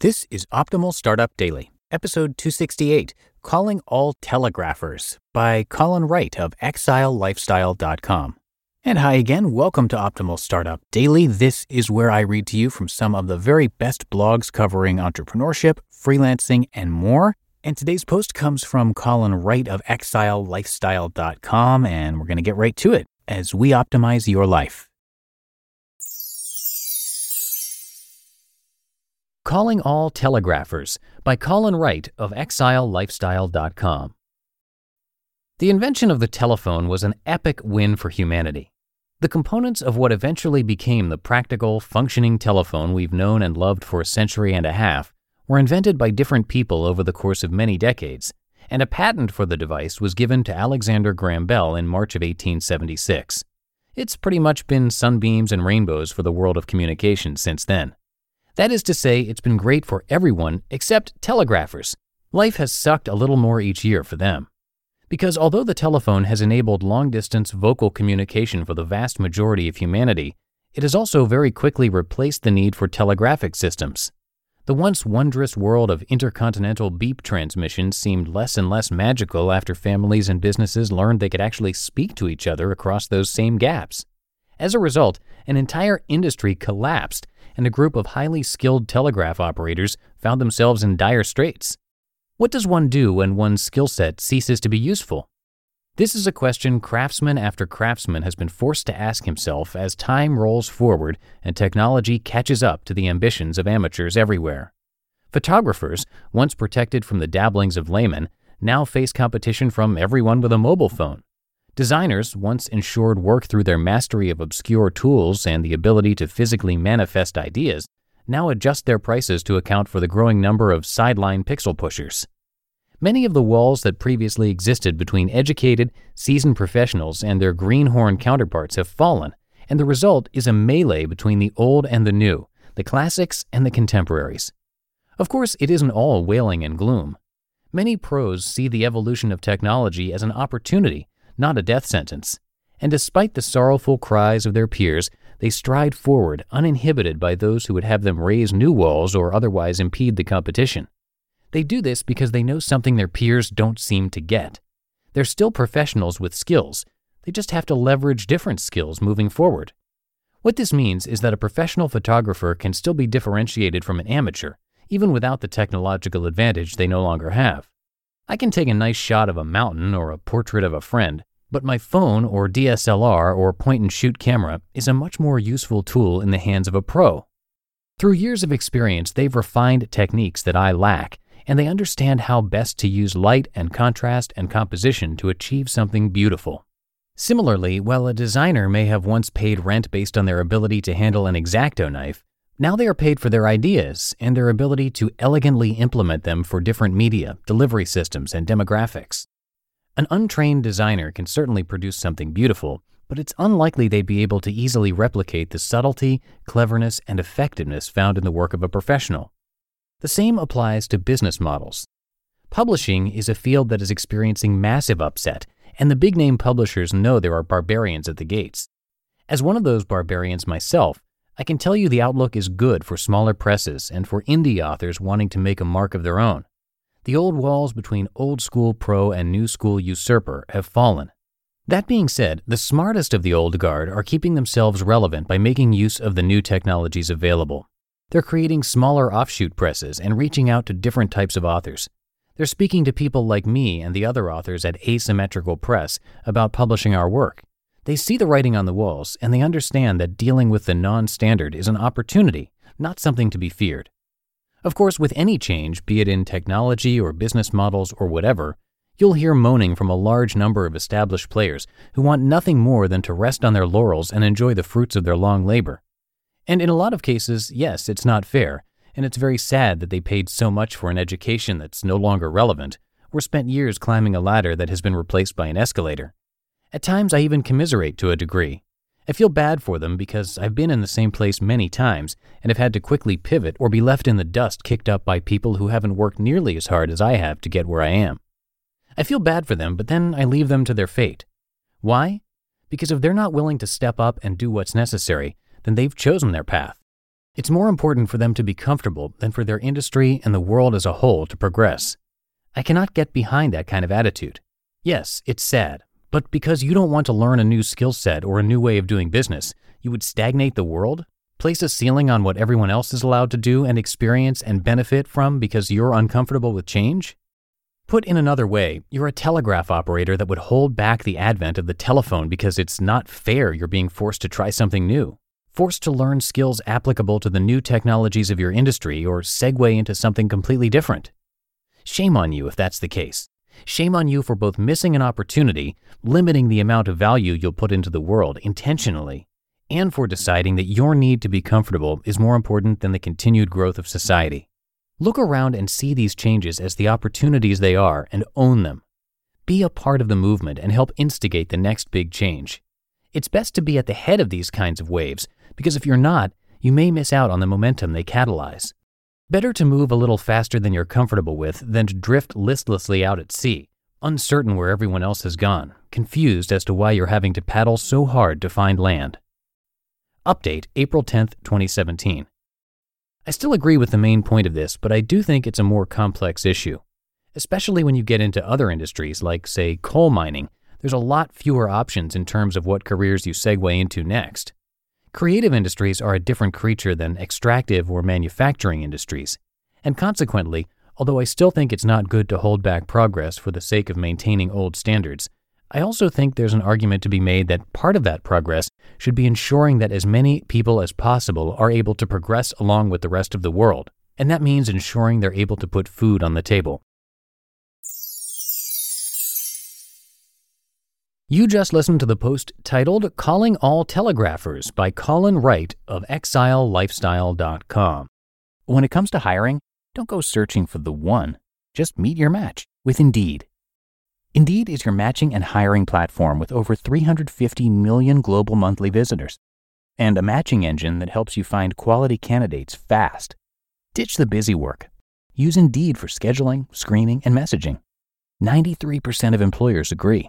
This is Optimal Startup Daily, episode 268, Calling All Telegraphers by Colin Wright of exilelifestyle.com. And hi again, welcome to Optimal Startup Daily. This is where I read to you from some of the very best blogs covering entrepreneurship, freelancing, and more. And today's post comes from Colin Wright of exilelifestyle.com, and we're going to get right to it as we optimize your life. Calling All Telegraphers by Colin Wright of exilelifestyle.com. The invention of the telephone was an epic win for humanity. The components of what eventually became the practical, functioning telephone we've known and loved for a century and a half were invented by different people over the course of many decades, and a patent for the device was given to Alexander Graham Bell in March of 1876. It's pretty much been sunbeams and rainbows for the world of communication since then. That is to say, it's been great for everyone except telegraphers. Life has sucked a little more each year for them. Because although the telephone has enabled long distance vocal communication for the vast majority of humanity, it has also very quickly replaced the need for telegraphic systems. The once wondrous world of intercontinental beep transmissions seemed less and less magical after families and businesses learned they could actually speak to each other across those same gaps. As a result, an entire industry collapsed and a group of highly skilled telegraph operators found themselves in dire straits. What does one do when one's skill set ceases to be useful? This is a question craftsman after craftsman has been forced to ask himself as time rolls forward and technology catches up to the ambitions of amateurs everywhere. Photographers, once protected from the dabblings of laymen, now face competition from everyone with a mobile phone. Designers, once ensured work through their mastery of obscure tools and the ability to physically manifest ideas, now adjust their prices to account for the growing number of sideline pixel pushers. Many of the walls that previously existed between educated, seasoned professionals and their greenhorn counterparts have fallen, and the result is a melee between the old and the new, the classics and the contemporaries. Of course, it isn't all wailing and gloom. Many pros see the evolution of technology as an opportunity not a death sentence. And despite the sorrowful cries of their peers, they stride forward uninhibited by those who would have them raise new walls or otherwise impede the competition. They do this because they know something their peers don't seem to get. They're still professionals with skills, they just have to leverage different skills moving forward. What this means is that a professional photographer can still be differentiated from an amateur, even without the technological advantage they no longer have. I can take a nice shot of a mountain or a portrait of a friend, but my phone or DSLR or point and shoot camera is a much more useful tool in the hands of a pro. Through years of experience, they've refined techniques that I lack, and they understand how best to use light and contrast and composition to achieve something beautiful. Similarly, while a designer may have once paid rent based on their ability to handle an X-Acto knife, now they are paid for their ideas and their ability to elegantly implement them for different media, delivery systems, and demographics. An untrained designer can certainly produce something beautiful, but it's unlikely they'd be able to easily replicate the subtlety, cleverness, and effectiveness found in the work of a professional. The same applies to business models. Publishing is a field that is experiencing massive upset, and the big name publishers know there are barbarians at the gates. As one of those barbarians myself, I can tell you the outlook is good for smaller presses and for indie authors wanting to make a mark of their own the old walls between old school pro and new school usurper have fallen. That being said, the smartest of the old guard are keeping themselves relevant by making use of the new technologies available. They're creating smaller offshoot presses and reaching out to different types of authors. They're speaking to people like me and the other authors at Asymmetrical Press about publishing our work. They see the writing on the walls and they understand that dealing with the non standard is an opportunity, not something to be feared. Of course, with any change, be it in technology or business models or whatever, you'll hear moaning from a large number of established players who want nothing more than to rest on their laurels and enjoy the fruits of their long labor. And in a lot of cases, yes, it's not fair, and it's very sad that they paid so much for an education that's no longer relevant, or spent years climbing a ladder that has been replaced by an escalator. At times, I even commiserate to a degree. I feel bad for them because I've been in the same place many times and have had to quickly pivot or be left in the dust kicked up by people who haven't worked nearly as hard as I have to get where I am. I feel bad for them, but then I leave them to their fate. Why? Because if they're not willing to step up and do what's necessary, then they've chosen their path. It's more important for them to be comfortable than for their industry and the world as a whole to progress. I cannot get behind that kind of attitude. Yes, it's sad, but because you don't want to learn a new skill set or a new way of doing business, you would stagnate the world? Place a ceiling on what everyone else is allowed to do and experience and benefit from because you're uncomfortable with change? Put in another way, you're a telegraph operator that would hold back the advent of the telephone because it's not fair you're being forced to try something new, forced to learn skills applicable to the new technologies of your industry or segue into something completely different. Shame on you if that's the case. Shame on you for both missing an opportunity, limiting the amount of value you'll put into the world intentionally, and for deciding that your need to be comfortable is more important than the continued growth of society. Look around and see these changes as the opportunities they are and own them. Be a part of the movement and help instigate the next big change. It's best to be at the head of these kinds of waves because if you're not, you may miss out on the momentum they catalyze. Better to move a little faster than you're comfortable with than to drift listlessly out at sea, uncertain where everyone else has gone, confused as to why you're having to paddle so hard to find land. Update April 10th, 2017. I still agree with the main point of this, but I do think it's a more complex issue. Especially when you get into other industries like, say, coal mining, there's a lot fewer options in terms of what careers you segue into next. Creative industries are a different creature than extractive or manufacturing industries, and consequently, although I still think it's not good to hold back progress for the sake of maintaining old standards, I also think there's an argument to be made that part of that progress should be ensuring that as many people as possible are able to progress along with the rest of the world, and that means ensuring they're able to put food on the table. You just listened to the post titled Calling All Telegraphers by Colin Wright of ExileLifestyle.com. When it comes to hiring, don't go searching for the one. Just meet your match with Indeed. Indeed is your matching and hiring platform with over 350 million global monthly visitors and a matching engine that helps you find quality candidates fast. Ditch the busy work. Use Indeed for scheduling, screening, and messaging. 93% of employers agree.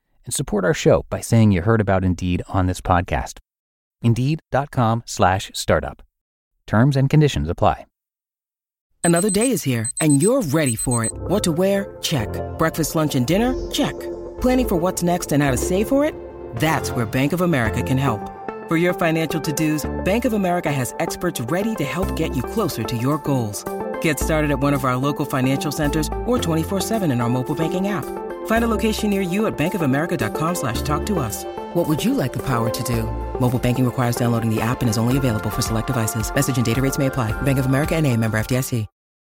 and support our show by saying you heard about Indeed on this podcast. Indeed.com slash startup. Terms and conditions apply. Another day is here and you're ready for it. What to wear? Check. Breakfast, lunch, and dinner? Check. Planning for what's next and how to save for it? That's where Bank of America can help. For your financial to-dos, Bank of America has experts ready to help get you closer to your goals. Get started at one of our local financial centers or 24-7 in our mobile banking app. Find a location near you at bankofamerica.com slash talk to us. What would you like the power to do? Mobile banking requires downloading the app and is only available for select devices. Message and data rates may apply. Bank of America and a member FDIC.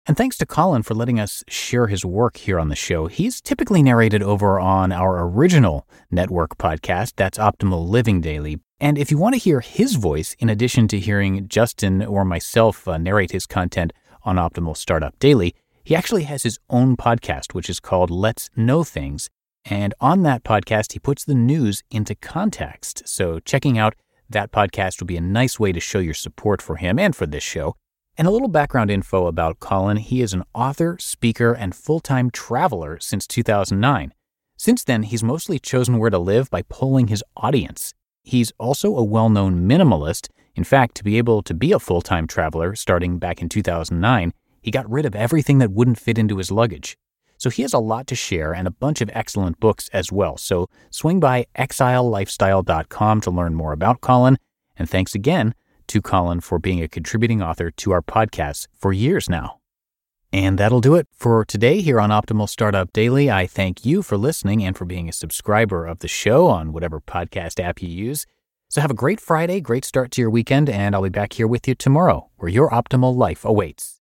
And thanks to Colin for letting us share his work here on the show. He's typically narrated over on our original network podcast, that's Optimal Living Daily. And if you want to hear his voice, in addition to hearing Justin or myself uh, narrate his content on Optimal Startup Daily, he actually has his own podcast, which is called Let's Know Things. And on that podcast, he puts the news into context. So checking out that podcast will be a nice way to show your support for him and for this show. And a little background info about Colin he is an author, speaker, and full time traveler since 2009. Since then, he's mostly chosen where to live by polling his audience. He's also a well known minimalist. In fact, to be able to be a full time traveler starting back in 2009, he got rid of everything that wouldn't fit into his luggage. So he has a lot to share and a bunch of excellent books as well. So swing by exilelifestyle.com to learn more about Colin. And thanks again to Colin for being a contributing author to our podcast for years now. And that'll do it for today here on Optimal Startup Daily. I thank you for listening and for being a subscriber of the show on whatever podcast app you use. So have a great Friday, great start to your weekend, and I'll be back here with you tomorrow where your optimal life awaits.